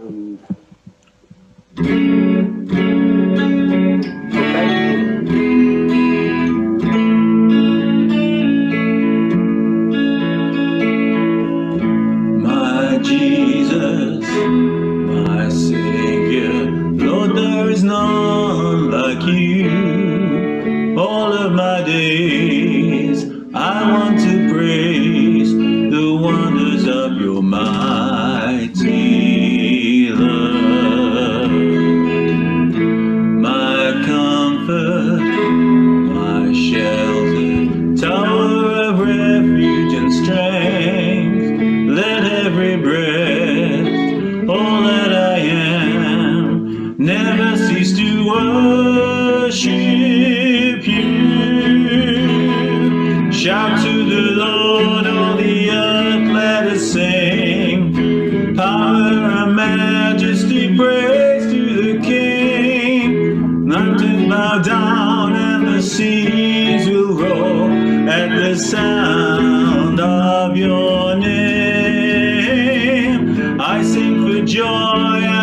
My the sound of your name. I sing for joy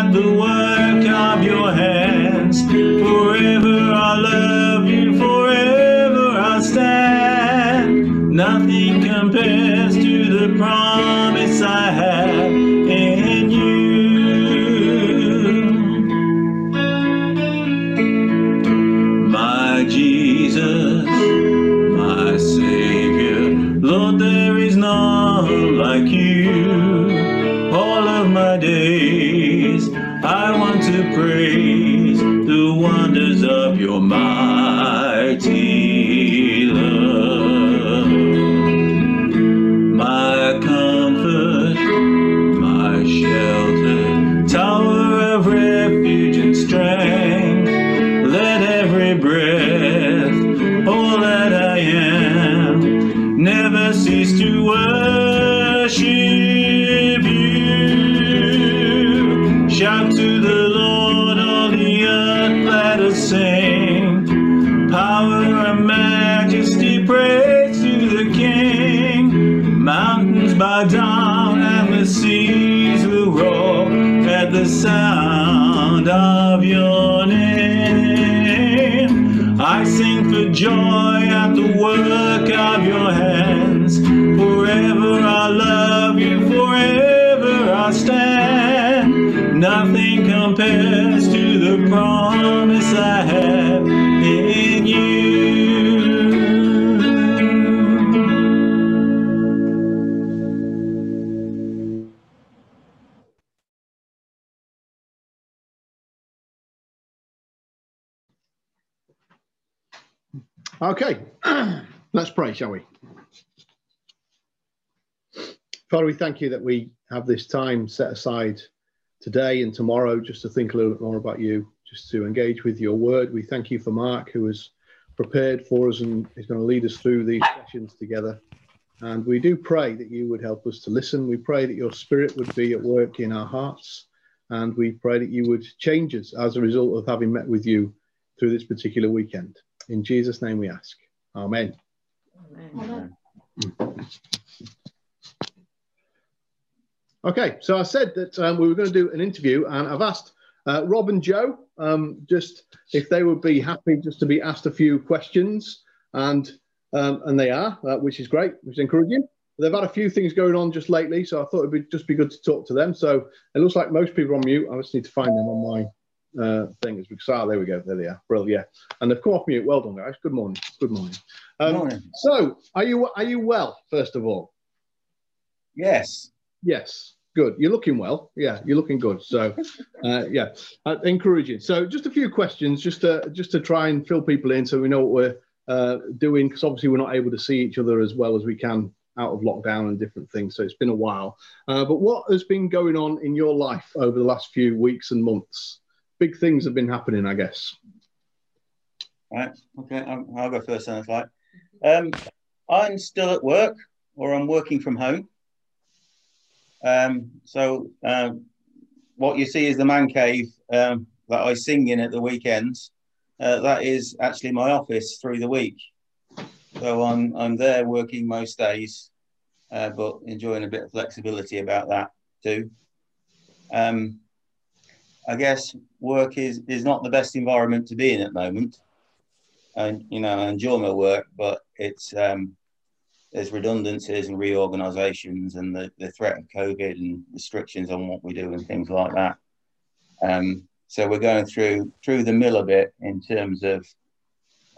sound of your name. I sing for joy Okay, let's pray, shall we? Father, we thank you that we have this time set aside today and tomorrow just to think a little bit more about you, just to engage with your word. We thank you for Mark, who has prepared for us and is going to lead us through these sessions together. And we do pray that you would help us to listen. We pray that your spirit would be at work in our hearts. And we pray that you would change us as a result of having met with you through this particular weekend. In Jesus' name we ask. Amen. Amen. Okay, so I said that um, we were going to do an interview, and I've asked uh, Rob and Joe um, just if they would be happy just to be asked a few questions, and um, and they are, uh, which is great, which is encouraging. They've had a few things going on just lately, so I thought it'd be, just be good to talk to them. So it looks like most people are on mute. I just need to find them on my uh, thing. Because ah, there we go, there they are, brilliant. Yeah, and they've come off mute. Well done, guys. Good morning. Good morning. Um, Morning. So, are you are you well? First of all, Yes. Yes, good. You're looking well. Yeah, you're looking good. So, uh, yeah, uh, encouraging. So, just a few questions, just to just to try and fill people in, so we know what we're uh, doing, because obviously we're not able to see each other as well as we can out of lockdown and different things. So it's been a while. Uh, but what has been going on in your life over the last few weeks and months? Big things have been happening, I guess. Right. Okay. I'll, I'll go first I like. Um, I'm still at work, or I'm working from home. Um, so um, what you see is the man cave um, that I sing in at the weekends. Uh, that is actually my office through the week. So I'm I'm there working most days, uh, but enjoying a bit of flexibility about that too. Um, I guess work is is not the best environment to be in at the moment. And you know, I enjoy my work, but it's um, there's redundancies and reorganisations and the, the threat of COVID and restrictions on what we do and things like that. Um, so we're going through through the mill a bit in terms of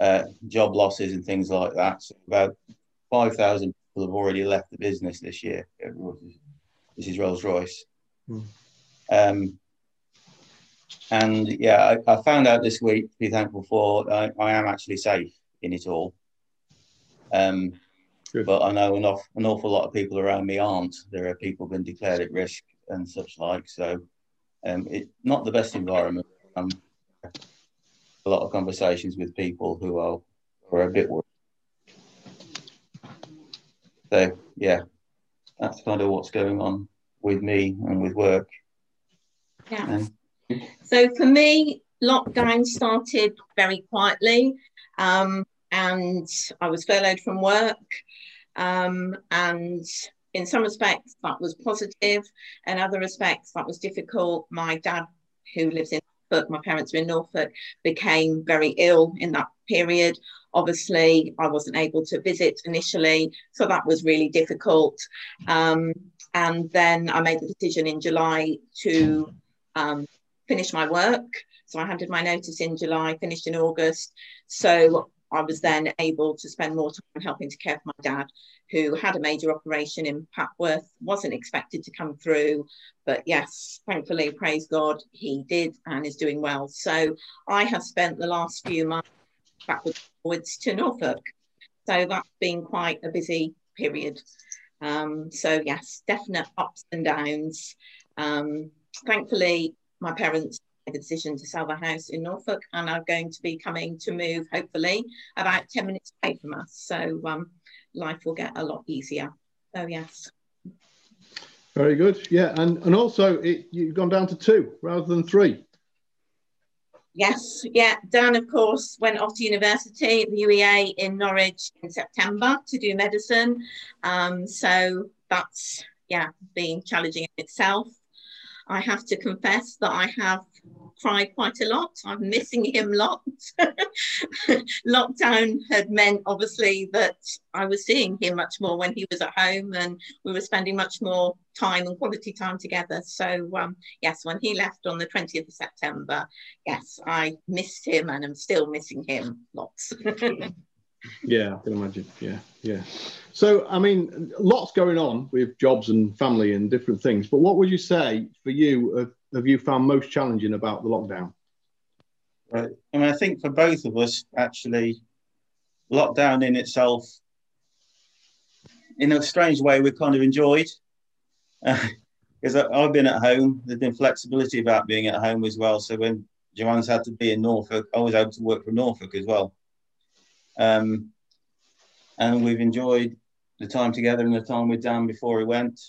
uh, job losses and things like that. So about five thousand people have already left the business this year. This is Rolls Royce. Mm. Um, and yeah, I, I, found out this week to be thankful for. I, I am actually safe in it all. Um, but I know an, off, an awful lot of people around me aren't. There are people been declared at risk and such like. So um, it's not the best environment. Um, a lot of conversations with people who are, who are a bit worried. So yeah, that's kind of what's going on with me and with work. Yeah. Um, so for me, lockdown started very quietly, um, and I was furloughed from work. Um, and in some respects, that was positive. In other respects, that was difficult. My dad, who lives in Norfolk, my parents were in Norfolk, became very ill in that period. Obviously, I wasn't able to visit initially, so that was really difficult. Um, and then I made the decision in July to um, finish my work. So I handed my notice in July, finished in August. So I was then able to spend more time helping to care for my dad, who had a major operation in Papworth, wasn't expected to come through. But yes, thankfully, praise God, he did and is doing well. So I have spent the last few months backwards to Norfolk. So that's been quite a busy period. Um, so yes, definite ups and downs. Um, thankfully, my parents made the decision to sell the house in Norfolk and are going to be coming to move, hopefully, about 10 minutes away from us. So um, life will get a lot easier. So yes. Very good. Yeah, and and also it, you've gone down to two rather than three. Yes, yeah. Dan, of course, went off to university at the UEA in Norwich in September to do medicine. Um, so that's, yeah, been challenging in itself. I have to confess that I have cried quite a lot. I'm missing him lots. Lockdown had meant obviously that I was seeing him much more when he was at home and we were spending much more time and quality time together. So um, yes, when he left on the 20th of September, yes, I missed him and I'm still missing him lots. yeah, I can imagine. Yeah, yeah. So, I mean, lots going on with jobs and family and different things. But what would you say for you have, have you found most challenging about the lockdown? Right. I mean, I think for both of us, actually, lockdown in itself, in a strange way, we've kind of enjoyed. Because uh, I've been at home, there's been flexibility about being at home as well. So when Joanne's had to be in Norfolk, I was able to work from Norfolk as well. Um, and we've enjoyed the time together and the time with Dan before he went.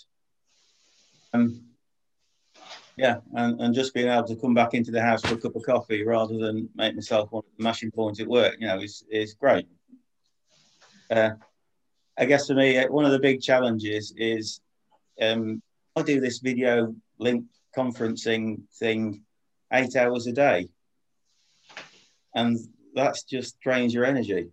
Um, yeah, and, and just being able to come back into the house for a cup of coffee rather than make myself one of the mashing points at work, you know, is, is great. Uh, I guess for me, one of the big challenges is um, I do this video link conferencing thing eight hours a day. And that's just drains your energy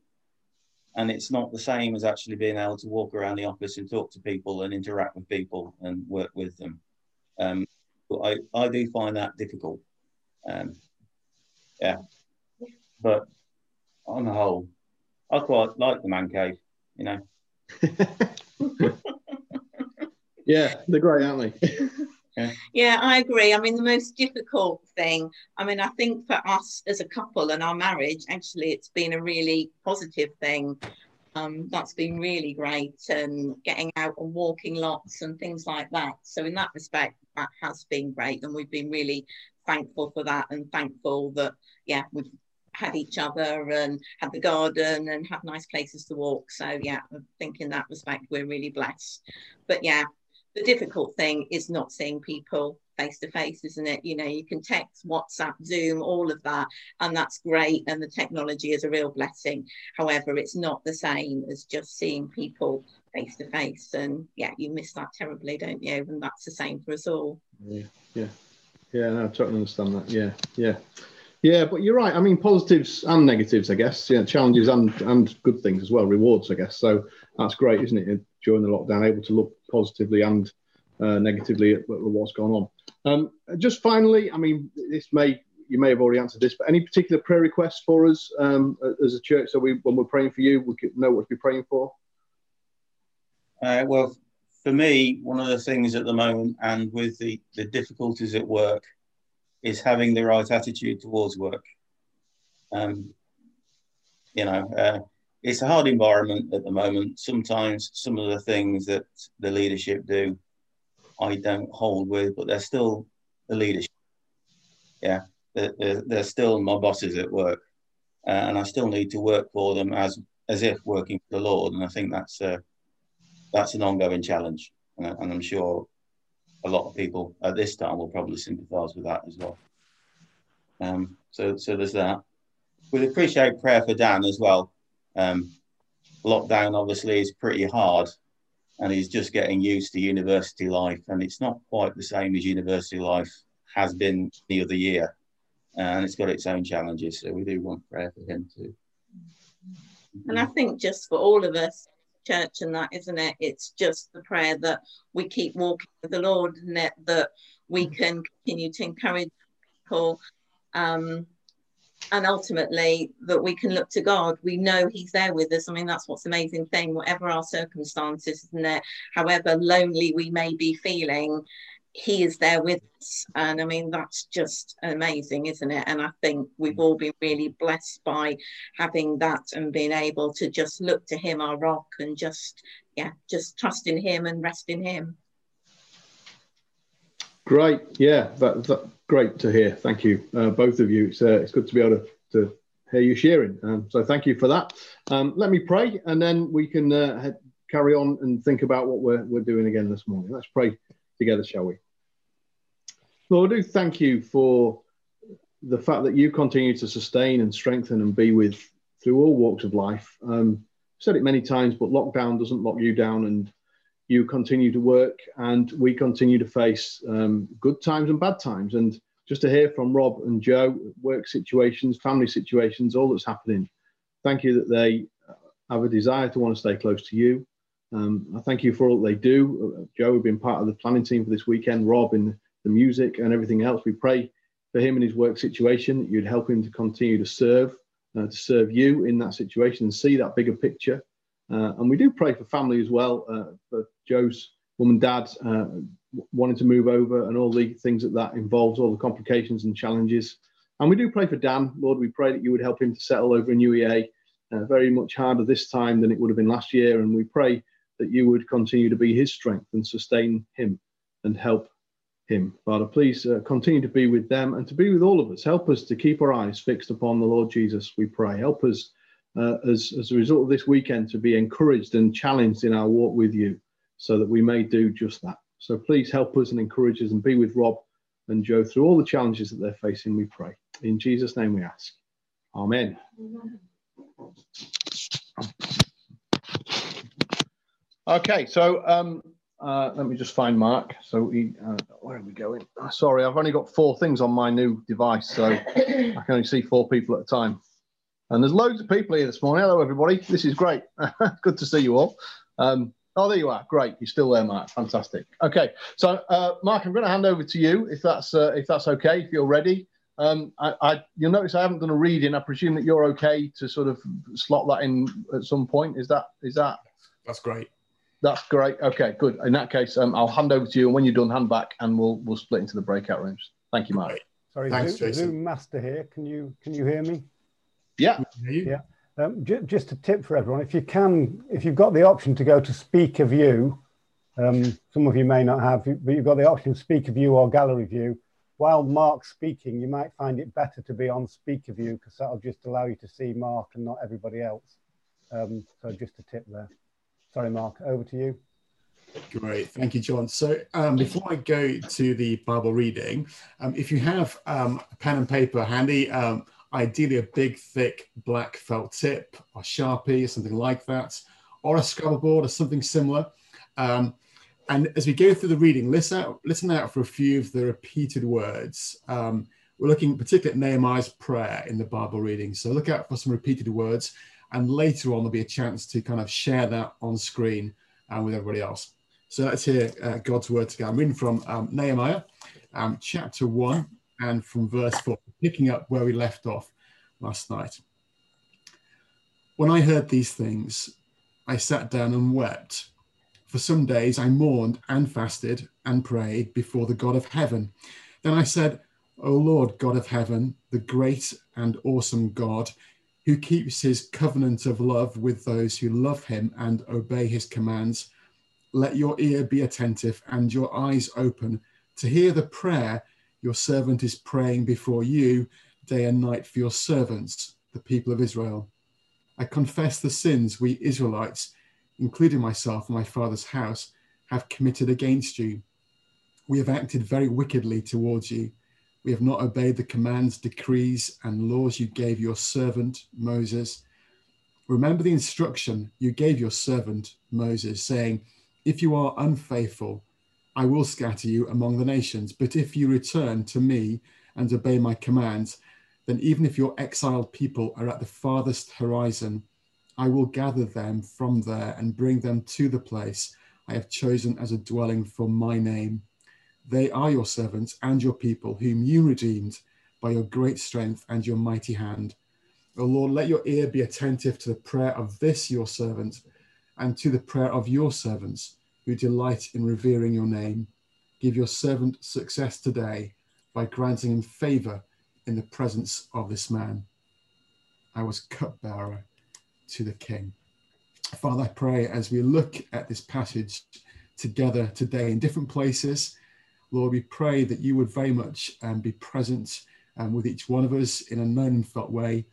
and it's not the same as actually being able to walk around the office and talk to people and interact with people and work with them. Um, I, I do find that difficult. Um, yeah, but on the whole, I quite like the man cave, you know. yeah, they're great, aren't they? Yeah. yeah, I agree. I mean, the most difficult thing, I mean, I think for us as a couple and our marriage, actually, it's been a really positive thing. Um, that's been really great and getting out and walking lots and things like that. So, in that respect, that has been great. And we've been really thankful for that and thankful that, yeah, we've had each other and had the garden and have nice places to walk. So, yeah, I think in that respect, we're really blessed. But yeah, the difficult thing is not seeing people face to face, isn't it? You know, you can text, WhatsApp, Zoom, all of that, and that's great. And the technology is a real blessing. However, it's not the same as just seeing people face to face. And yeah, you miss that terribly, don't you? And that's the same for us all. Yeah, yeah. Yeah, no, I totally understand that. Yeah, yeah. Yeah, but you're right. I mean, positives and negatives, I guess. Yeah, challenges and and good things as well, rewards, I guess. So that's great, isn't it? During the lockdown, able to look positively and uh, negatively at, at, what's gone on. Um, just finally, I mean, this may you may have already answered this, but any particular prayer requests for us um, as a church? So we, when we're praying for you, we know what to be praying for. Uh, well, for me, one of the things at the moment, and with the the difficulties at work, is having the right attitude towards work. Um, you know, uh, it's a hard environment at the moment. Sometimes some of the things that the leadership do, I don't hold with, but they're still the leadership. Yeah, they're, they're, still my bosses at work, uh, and I still need to work for them as as if working for the Lord. And I think that's uh, that's an ongoing challenge, and, and I'm sure a lot of people at this time will probably sympathise with that as well. Um, so, so there's that. We'd appreciate prayer for Dan as well. Um, lockdown obviously is pretty hard, and he's just getting used to university life, and it's not quite the same as university life has been the other year, and it's got its own challenges. So we do want prayer for him too. And I think just for all of us, church and that, isn't it? It's just the prayer that we keep walking with the Lord, and it? That we can continue to encourage people. Um, and ultimately that we can look to God. We know He's there with us. I mean, that's what's amazing thing, whatever our circumstances, isn't it? However lonely we may be feeling, he is there with us. And I mean, that's just amazing, isn't it? And I think we've mm. all been really blessed by having that and being able to just look to him, our rock, and just, yeah, just trust in him and rest in him. Great. Yeah, that, that great to hear. Thank you, uh, both of you. It's, uh, it's good to be able to, to hear you sharing. Um, so thank you for that. Um, let me pray and then we can uh, carry on and think about what we're, we're doing again this morning. Let's pray together, shall we? Lord, I do thank you for the fact that you continue to sustain and strengthen and be with through all walks of life. Um, I've said it many times, but lockdown doesn't lock you down, and you continue to work, and we continue to face um, good times and bad times. And just to hear from Rob and Joe, work situations, family situations, all that's happening. Thank you that they have a desire to want to stay close to you, um, I thank you for all they do. Uh, Joe, have been part of the planning team for this weekend. Rob in the music and everything else. We pray for him and his work situation. You'd help him to continue to serve, uh, to serve you in that situation and see that bigger picture. Uh, and we do pray for family as well, uh, for Joe's mum and dad uh, wanting to move over and all the things that that involves, all the complications and challenges. And we do pray for Dan, Lord. We pray that you would help him to settle over in UEA. Uh, very much harder this time than it would have been last year. And we pray that you would continue to be his strength and sustain him and help him. Father, please uh, continue to be with them and to be with all of us. Help us to keep our eyes fixed upon the Lord Jesus, we pray. Help us uh, as, as a result of this weekend to be encouraged and challenged in our walk with you so that we may do just that. So please help us and encourage us and be with Rob and Joe through all the challenges that they're facing, we pray. In Jesus' name we ask. Amen. Okay, so um, uh, let me just find Mark. So he, uh, where are we going? Oh, sorry, I've only got four things on my new device, so I can only see four people at a time. And there's loads of people here this morning. Hello, everybody. This is great. Good to see you all. Um, oh, there you are. Great. You're still there, Mark. Fantastic. Okay, so uh, Mark, I'm going to hand over to you if that's uh, if that's okay. If you're ready. Um, I, I, you'll notice I haven't done a reading. I presume that you're okay to sort of slot that in at some point. Is that is that? That's great. That's great. Okay, good. In that case, um, I'll hand over to you, and when you're done, hand back, and we'll we'll split into the breakout rooms. Thank you, Mark. Sorry, Thanks, Zoom, Zoom, Master here. Can you can you hear me? Yeah. Yeah. Um, j- just a tip for everyone: if you can, if you've got the option to go to Speaker View, um, some of you may not have, but you've got the option of Speaker View or Gallery View. While Mark's speaking, you might find it better to be on Speaker View because that'll just allow you to see Mark and not everybody else. Um, so just a tip there. Sorry, Mark, over to you. Great, thank you, John. So um, before I go to the Bible reading, um, if you have um, pen and paper handy, um, ideally a big, thick black felt tip or Sharpie or something like that, or a Scrabble board or something similar, um, and as we go through the reading, listen out, listen out for a few of the repeated words. Um, we're looking particularly at Nehemiah's prayer in the Bible reading. So look out for some repeated words. And later on, there'll be a chance to kind of share that on screen and with everybody else. So let's hear uh, God's word together. I'm reading from um, Nehemiah, um, chapter 1, and from verse 4, picking up where we left off last night. When I heard these things, I sat down and wept. For some days I mourned and fasted and prayed before the God of heaven. Then I said, O Lord God of heaven, the great and awesome God, who keeps his covenant of love with those who love him and obey his commands, let your ear be attentive and your eyes open to hear the prayer your servant is praying before you day and night for your servants, the people of Israel. I confess the sins we Israelites, including myself and my father's house, have committed against you. We have acted very wickedly towards you. We have not obeyed the commands, decrees, and laws you gave your servant Moses. Remember the instruction you gave your servant Moses, saying, If you are unfaithful, I will scatter you among the nations. But if you return to me and obey my commands, then even if your exiled people are at the farthest horizon, I will gather them from there and bring them to the place I have chosen as a dwelling for my name. They are your servants and your people, whom you redeemed by your great strength and your mighty hand. O Lord, let your ear be attentive to the prayer of this your servant and to the prayer of your servants who delight in revering your name. Give your servant success today by granting him favor in the presence of this man. I was cupbearer to the king. Father, I pray as we look at this passage together today in different places, Lord, we pray that you would very much um, be present um, with each one of us in a known and felt way,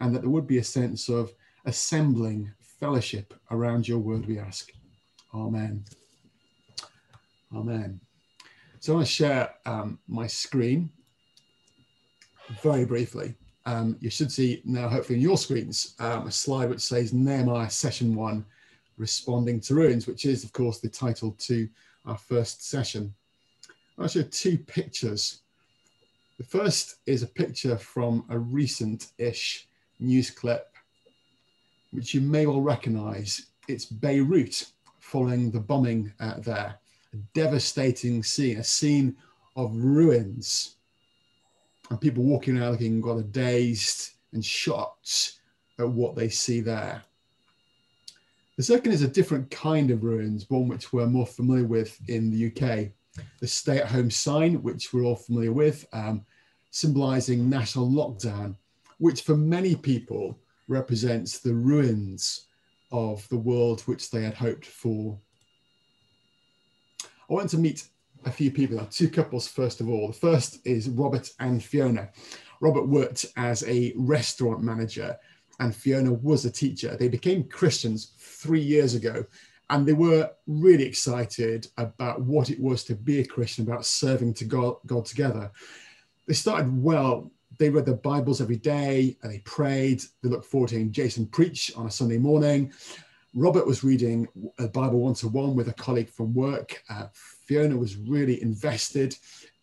and that there would be a sense of assembling fellowship around your word, we ask. Amen. Amen. So I want to share um, my screen very briefly. Um, you should see now, hopefully, on your screens, um, a slide which says Nehemiah Session 1 Responding to Ruins, which is, of course, the title to our first session. I'll show two pictures. The first is a picture from a recent ish news clip, which you may well recognize. It's Beirut following the bombing uh, there a devastating scene, a scene of ruins, and people walking around looking rather dazed and shocked at what they see there. The second is a different kind of ruins, one which we're more familiar with in the UK. The stay at home sign, which we're all familiar with, um, symbolizing national lockdown, which for many people represents the ruins of the world which they had hoped for I want to meet a few people, two couples first of all. The first is Robert and Fiona. Robert worked as a restaurant manager and Fiona was a teacher. They became Christians three years ago and they were really excited about what it was to be a Christian, about serving to God, God together. They started well. They read their Bibles every day and they prayed. They looked forward to hearing Jason preach on a Sunday morning. Robert was reading a Bible one to one with a colleague from work. Uh, Fiona was really invested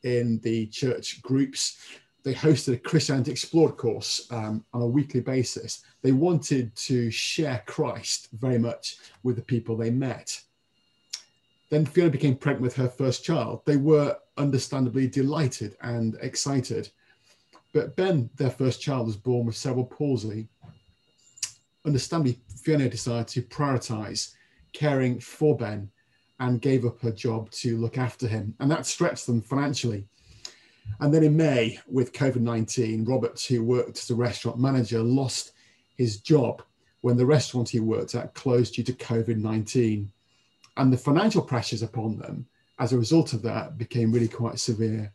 in the church groups. They hosted a Christianity Explored course um, on a weekly basis. They wanted to share Christ very much with the people they met. Then Fiona became pregnant with her first child. They were understandably delighted and excited. But Ben, their first child, was born with cerebral palsy understandably, Fiona decided to prioritize caring for Ben and gave up her job to look after him. And that stretched them financially. And then in May, with COVID 19, Robert, who worked as a restaurant manager, lost his job when the restaurant he worked at closed due to COVID 19. And the financial pressures upon them as a result of that became really quite severe.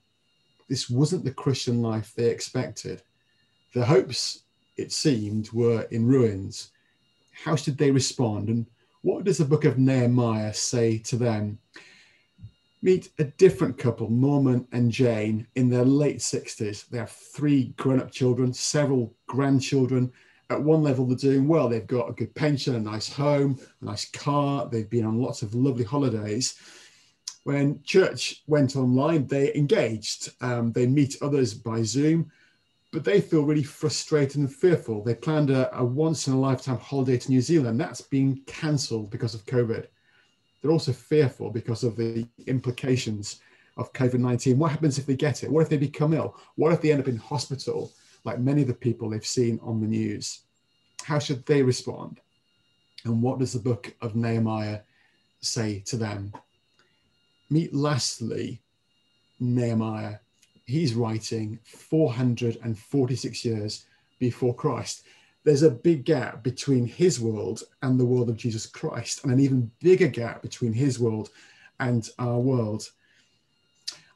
This wasn't the Christian life they expected. Their hopes it seemed, were in ruins. How should they respond? And what does the book of Nehemiah say to them? Meet a different couple, Norman and Jane, in their late 60s. They have three grown up children, several grandchildren. At one level, they're doing well. They've got a good pension, a nice home, a nice car. They've been on lots of lovely holidays. When church went online, they engaged. Um, they meet others by Zoom, but they feel really frustrated and fearful. They planned a, a once in a lifetime holiday to New Zealand. That's been cancelled because of COVID. They're also fearful because of the implications of COVID 19. What happens if they get it? What if they become ill? What if they end up in hospital, like many of the people they've seen on the news? How should they respond? And what does the book of Nehemiah say to them? Meet lastly Nehemiah. He's writing 446 years before Christ. There's a big gap between his world and the world of Jesus Christ, and an even bigger gap between his world and our world.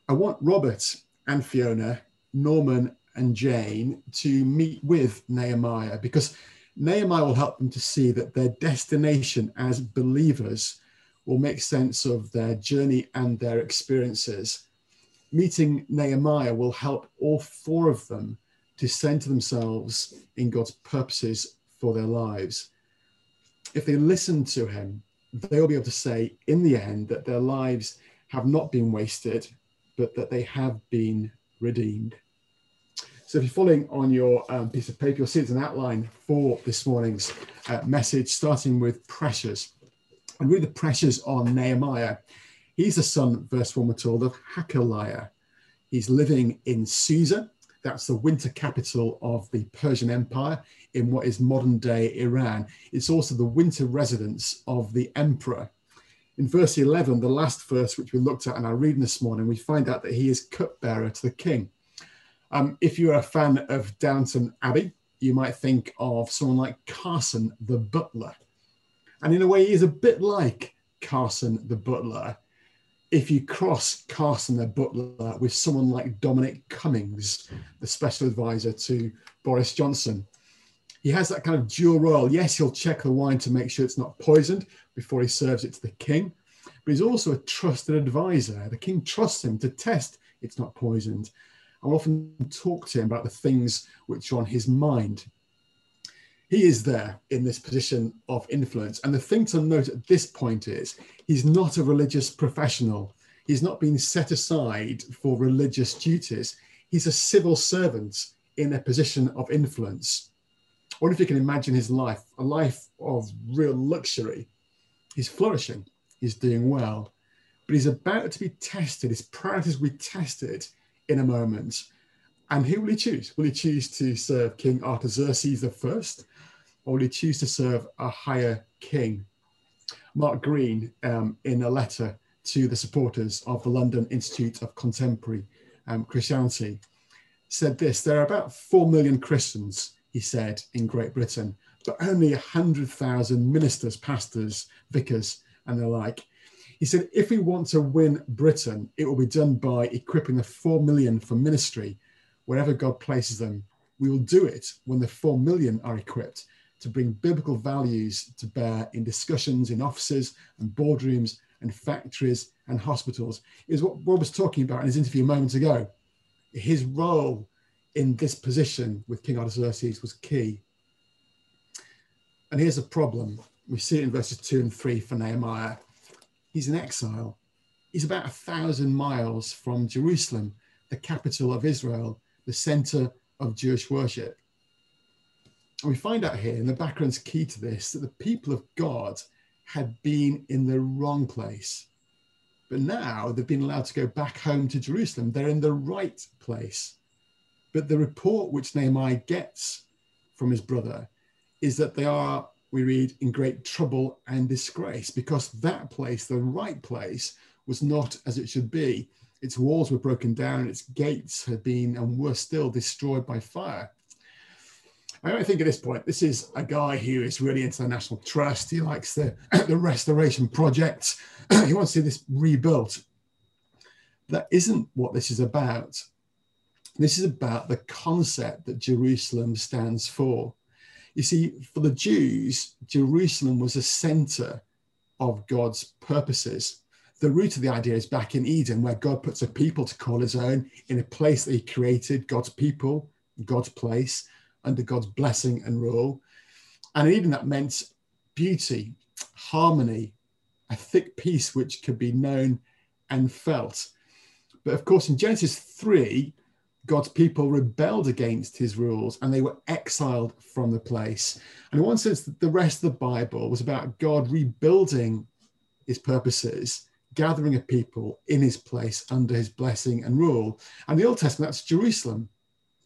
I want Robert and Fiona, Norman and Jane to meet with Nehemiah because Nehemiah will help them to see that their destination as believers will make sense of their journey and their experiences. Meeting Nehemiah will help all four of them to center themselves in God's purposes for their lives. If they listen to him, they'll be able to say in the end that their lives have not been wasted, but that they have been redeemed. So if you're following on your um, piece of paper, you'll see it's an outline for this morning's uh, message, starting with pressures. And really the pressures on Nehemiah. He's the son, verse 1 we're told, of Hachaliah. He's living in Susa. That's the winter capital of the Persian Empire in what is modern day Iran. It's also the winter residence of the emperor. In verse 11, the last verse which we looked at in our reading this morning, we find out that he is cupbearer to the king. Um, if you're a fan of Downton Abbey, you might think of someone like Carson the butler. And in a way, he's a bit like Carson the butler. If you cross Carson the butler with someone like Dominic Cummings, the special advisor to Boris Johnson, he has that kind of dual role. Yes, he'll check the wine to make sure it's not poisoned before he serves it to the king, but he's also a trusted advisor. The king trusts him to test it's not poisoned I often talk to him about the things which are on his mind. He is there in this position of influence. And the thing to note at this point is he's not a religious professional. He's not been set aside for religious duties. He's a civil servant in a position of influence. I wonder if you can imagine his life, a life of real luxury. He's flourishing, he's doing well, but he's about to be tested. His priorities will be tested in a moment. And who will he choose? Will he choose to serve King Artaxerxes I, or will he choose to serve a higher king? Mark Greene, um, in a letter to the supporters of the London Institute of Contemporary um, Christianity, said this There are about 4 million Christians, he said, in Great Britain, but only 100,000 ministers, pastors, vicars, and the like. He said, if we want to win Britain, it will be done by equipping the 4 million for ministry wherever God places them. We will do it when the 4 million are equipped to bring biblical values to bear in discussions in offices and boardrooms and factories and hospitals. Is what Rob was talking about in his interview a moment ago. His role in this position with King Artaxerxes was key. And here's a problem. We see it in verses 2 and 3 for Nehemiah. He's in exile. He's about a thousand miles from Jerusalem, the capital of Israel, the center of Jewish worship. And we find out here, and the background's key to this, that the people of God had been in the wrong place. But now they've been allowed to go back home to Jerusalem. They're in the right place. But the report which Nehemiah gets from his brother is that they are we read, in great trouble and disgrace, because that place, the right place, was not as it should be. Its walls were broken down, its gates had been and were still destroyed by fire. I think at this point, this is a guy who is really into the National Trust. He likes the, the restoration projects. he wants to see this rebuilt. That isn't what this is about. This is about the concept that Jerusalem stands for. You see, for the Jews, Jerusalem was a center of God's purposes. The root of the idea is back in Eden, where God puts a people to call his own in a place that he created, God's people, God's place, under God's blessing and rule. And in Eden, that meant beauty, harmony, a thick peace which could be known and felt. But of course, in Genesis 3, God's people rebelled against his rules and they were exiled from the place. And in one sense, the rest of the Bible was about God rebuilding his purposes, gathering of people in his place under his blessing and rule. And the Old Testament, that's Jerusalem.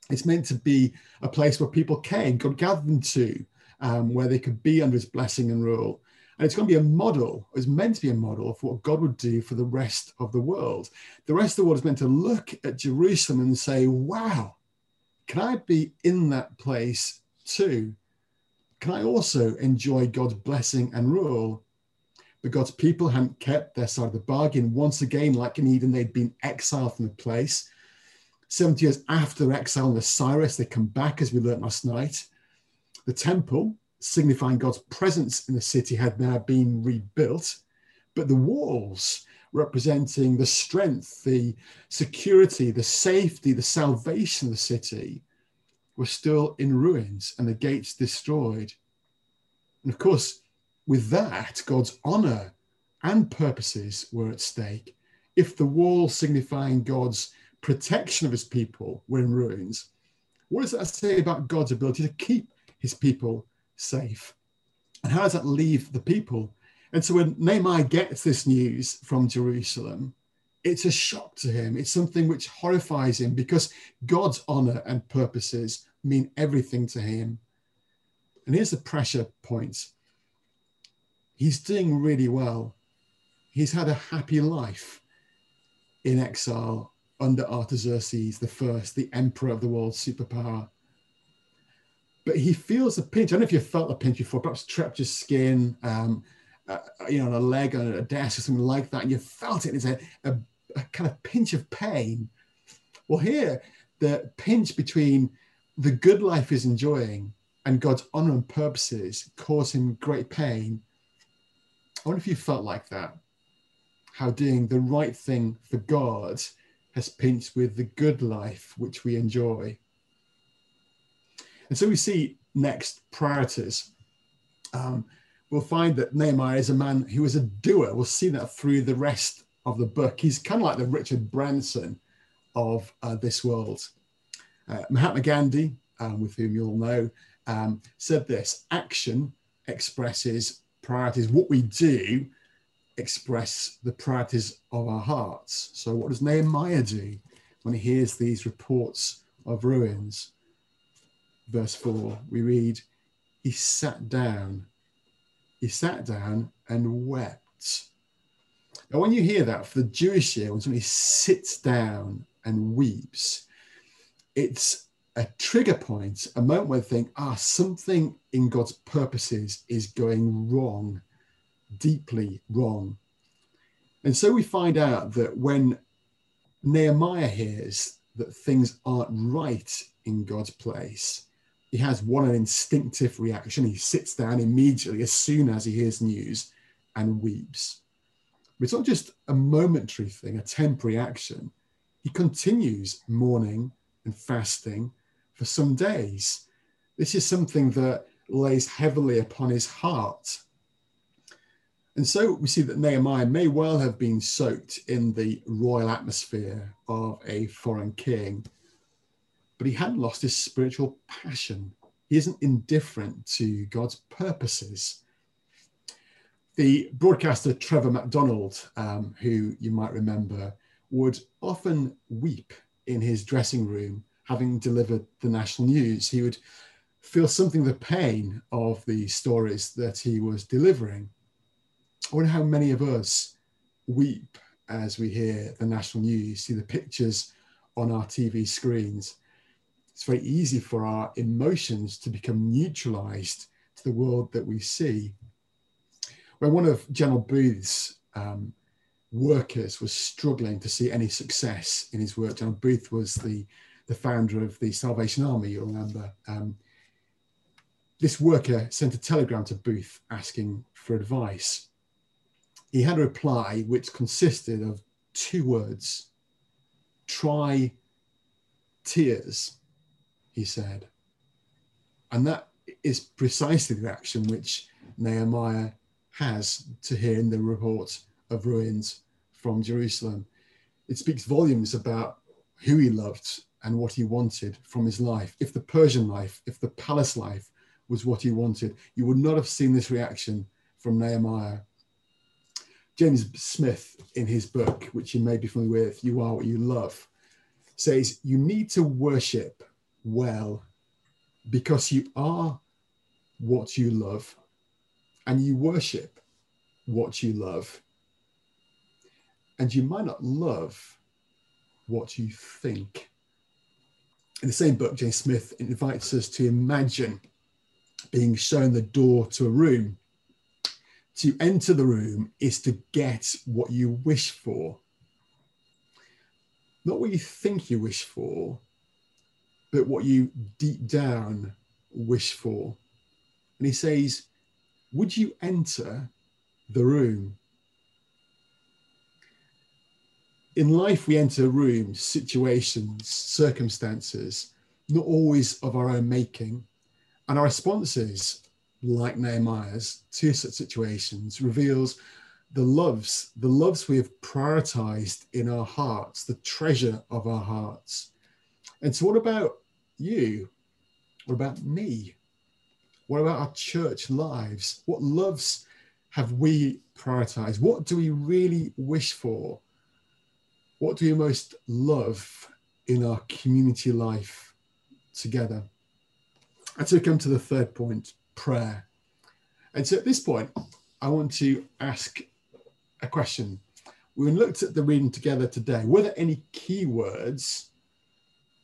It's meant to be a place where people came, God gathered them to, um, where they could be under his blessing and rule. And it's going to be a model, it's meant to be a model of what God would do for the rest of the world. The rest of the world is meant to look at Jerusalem and say, wow, can I be in that place too? Can I also enjoy God's blessing and rule? But God's people hadn't kept their side of the bargain. Once again, like in Eden, they'd been exiled from the place. 70 years after exile under Cyrus, they come back, as we learned last night. The temple, signifying God's presence in the city, had now been rebuilt, but the walls, representing the strength, the security, the safety, the salvation of the city, were still in ruins and the gates destroyed. And of course, with that, God's honor and purposes were at stake. If the wall signifying God's protection of his people were in ruins, what does that say about God's ability to keep his people safe. And how does that leave the people? And so when Nehemiah gets this news from Jerusalem, it's a shock to him. It's something which horrifies him because God's honor and purposes mean everything to him. And here's the pressure point he's doing really well. He's had a happy life in exile under Artaxerxes the first, the emperor of the world superpower but he feels a pinch. I don't know if you felt a pinch before, perhaps trapped your skin, um, uh, you know, on a leg on a desk or something like that, and you felt it. It's a, a, a kind of pinch of pain. Well, here, the pinch between the good life he's enjoying and God's honor and purposes cause him great pain. I wonder if you felt like that. How doing the right thing for God has pinched with the good life which we enjoy. And so we see next priorities. Um, we'll find that Nehemiah is a man who is a doer. We'll see that through the rest of the book. He's kind of like the Richard Branson of uh, this world. Uh, Mahatma Gandhi, um, with whom you'll know, um, said this action expresses priorities. What we do express the priorities of our hearts. So, what does Nehemiah do when he hears these reports of ruins? verse 4, we read, He sat down. He sat down and wept. Now, when you hear that for the Jewish year, when somebody sits down and weeps, it's a trigger point, a moment where they think, ah, something in God's purposes is going wrong, deeply wrong. And so we find out that when Nehemiah hears that things aren't right in God's place, he has one an instinctive reaction. He sits down immediately as soon as he hears news and weeps. But it's not just a momentary thing, a temporary action. He continues mourning and fasting for some days. This is something that lays heavily upon his heart. And so we see that Nehemiah may well have been soaked in the royal atmosphere of a foreign king but he hadn't lost his spiritual passion. He isn't indifferent to God's purposes. The broadcaster Trevor McDonald, um, who you might remember, would often weep in his dressing room having delivered the national news. He would feel something of the pain of the stories that he was delivering. I wonder how many of us weep as we hear the national news, see the pictures on our TV screens, it's very easy for our emotions to become neutralized to the world that we see. When one of General Booth's um, workers was struggling to see any success in his work, General Booth was the, the founder of the Salvation Army, you'll remember. Um, this worker sent a telegram to Booth asking for advice. He had a reply which consisted of two words try tears he said. And that is precisely the reaction which Nehemiah has to hearing the report of ruins from Jerusalem. It speaks volumes about who he loved and what he wanted from his life. If the Persian life, if the palace life was what he wanted, you would not have seen this reaction from Nehemiah. James Smith, in his book, which you may be familiar with, You Are What You Love, says you need to worship well because you are what you love and you worship what you love. And you might not love what you think. In the same book, James Smith invites us to imagine being shown the door to a room. To enter the room is to get what you wish for. Not what you think you wish for, but what you deep down wish for. And he says, Would you enter the room? In life, we enter rooms, situations, circumstances, not always of our own making. And our responses, like Nehemiah's, to such situations reveals the loves, the loves we have prioritized in our hearts, the treasure of our hearts. And so, what about you? What about me? What about our church lives? What loves have we prioritized? What do we really wish for? What do you most love in our community life together? And so come to the third point prayer. And so at this point, I want to ask a question. We looked at the reading together today. Were there any key words,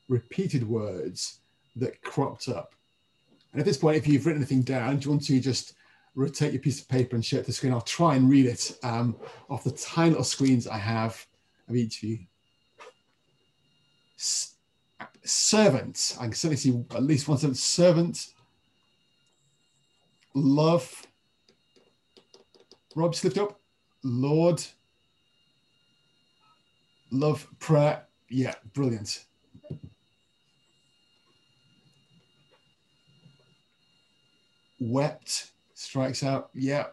repeated words that cropped up? And at this point, if you've written anything down, do you want to just rotate your piece of paper and share it to the screen? I'll try and read it um, off the tiny little screens I have of each of you. S- servant. I can certainly see at least one servant. Servant. Love. Rob, lift up. Lord, love, prayer. Yeah, brilliant. Wept, strikes out. Yeah.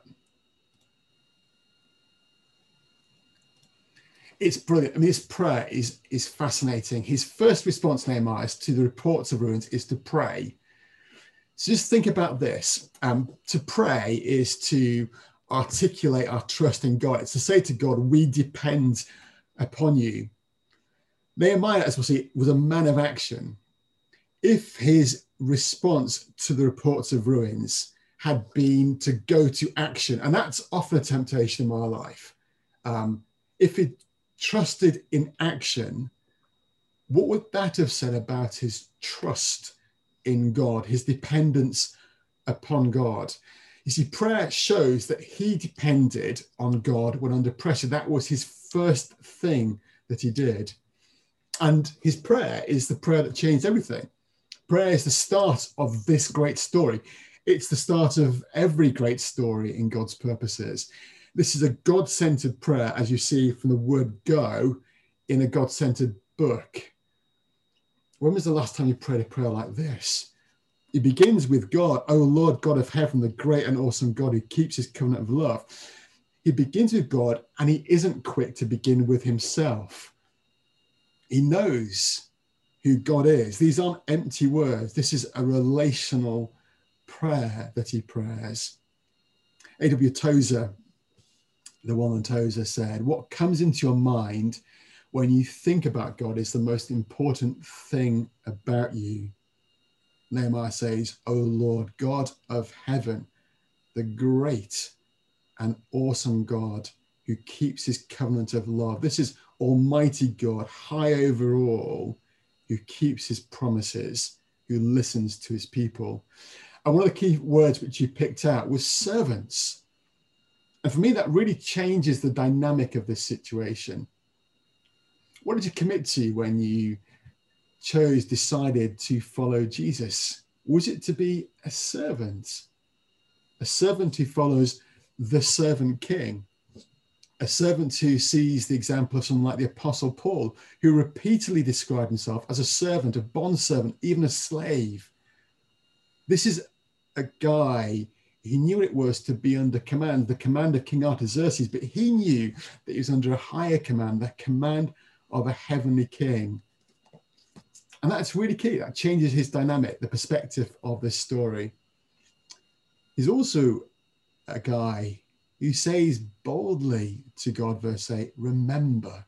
It's brilliant. I mean, his prayer is is fascinating. His first response, Nehemiah, to the reports of ruins is to pray. So just think about this. Um, to pray is to articulate our trust in God. It's to say to God, we depend upon you. Nehemiah, as we'll see, was a man of action. If his response to the reports of ruins had been to go to action, and that's often a temptation in my life. Um, if he trusted in action, what would that have said about his trust in God, his dependence upon God? You see, prayer shows that he depended on God when under pressure. That was his first thing that he did. And his prayer is the prayer that changed everything. Prayer is the start of this great story. It's the start of every great story in God's purposes. This is a God centered prayer, as you see from the word go in a God centered book. When was the last time you prayed a prayer like this? It begins with God, O Lord God of heaven, the great and awesome God who keeps his covenant of love. He begins with God and he isn't quick to begin with himself. He knows who God is. These aren't empty words. This is a relational prayer that he prays. A.W. Tozer, the one on Tozer said, What comes into your mind when you think about God is the most important thing about you. Nehemiah says, O Lord, God of heaven, the great and awesome God who keeps his covenant of love. This is Almighty God, high over all, who keeps his promises, who listens to his people. And one of the key words which you picked out was servants. And for me, that really changes the dynamic of this situation. What did you commit to when you chose, decided to follow Jesus? Was it to be a servant? A servant who follows the servant king? A servant who sees the example of someone like the Apostle Paul, who repeatedly described himself as a servant, a bond servant, even a slave. This is a guy he knew it was to be under command, the command of King Artaxerxes, but he knew that he was under a higher command, the command of a heavenly king. And that's really key. That changes his dynamic, the perspective of this story. He's also a guy who says boldly to God, verse 8, remember.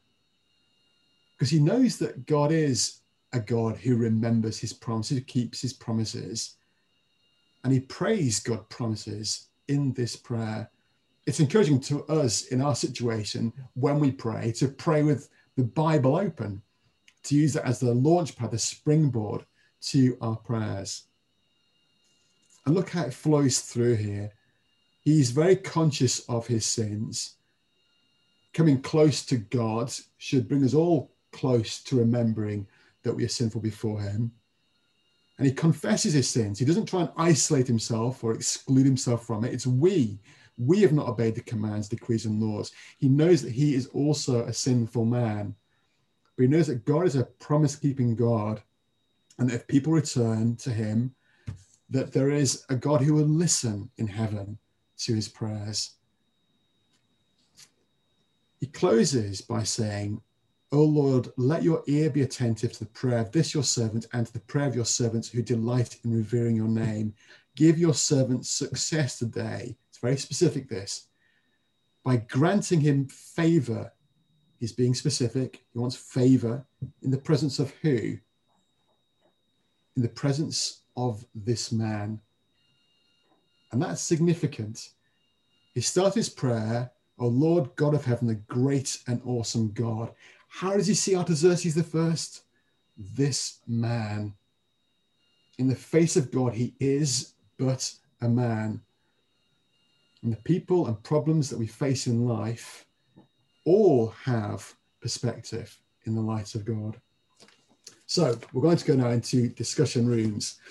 Because he knows that God is a God who remembers his promises, who keeps his promises. And he prays God promises in this prayer. It's encouraging to us in our situation when we pray to pray with the Bible open, to use that as the launch pad, the springboard to our prayers. And look how it flows through here. He's very conscious of his sins. Coming close to God should bring us all close to remembering that we are sinful before him. And he confesses his sins. He doesn't try and isolate himself or exclude himself from it. It's we. We have not obeyed the commands, decrees, and laws. He knows that he is also a sinful man. But he knows that God is a promise keeping God. And that if people return to him, that there is a God who will listen in heaven to his prayers. He closes by saying, O Lord, let your ear be attentive to the prayer of this your servant and to the prayer of your servants who delight in revering your name. Give your servant success today. It's very specific, this. By granting him favor, he's being specific. He wants favor in the presence of who? In the presence of this man. And that's significant. He starts his prayer, O Lord God of heaven, the great and awesome God. How does he see Artaxerxes the first? This man. In the face of God, he is but a man. And the people and problems that we face in life all have perspective in the light of God. So we're going to go now into discussion rooms.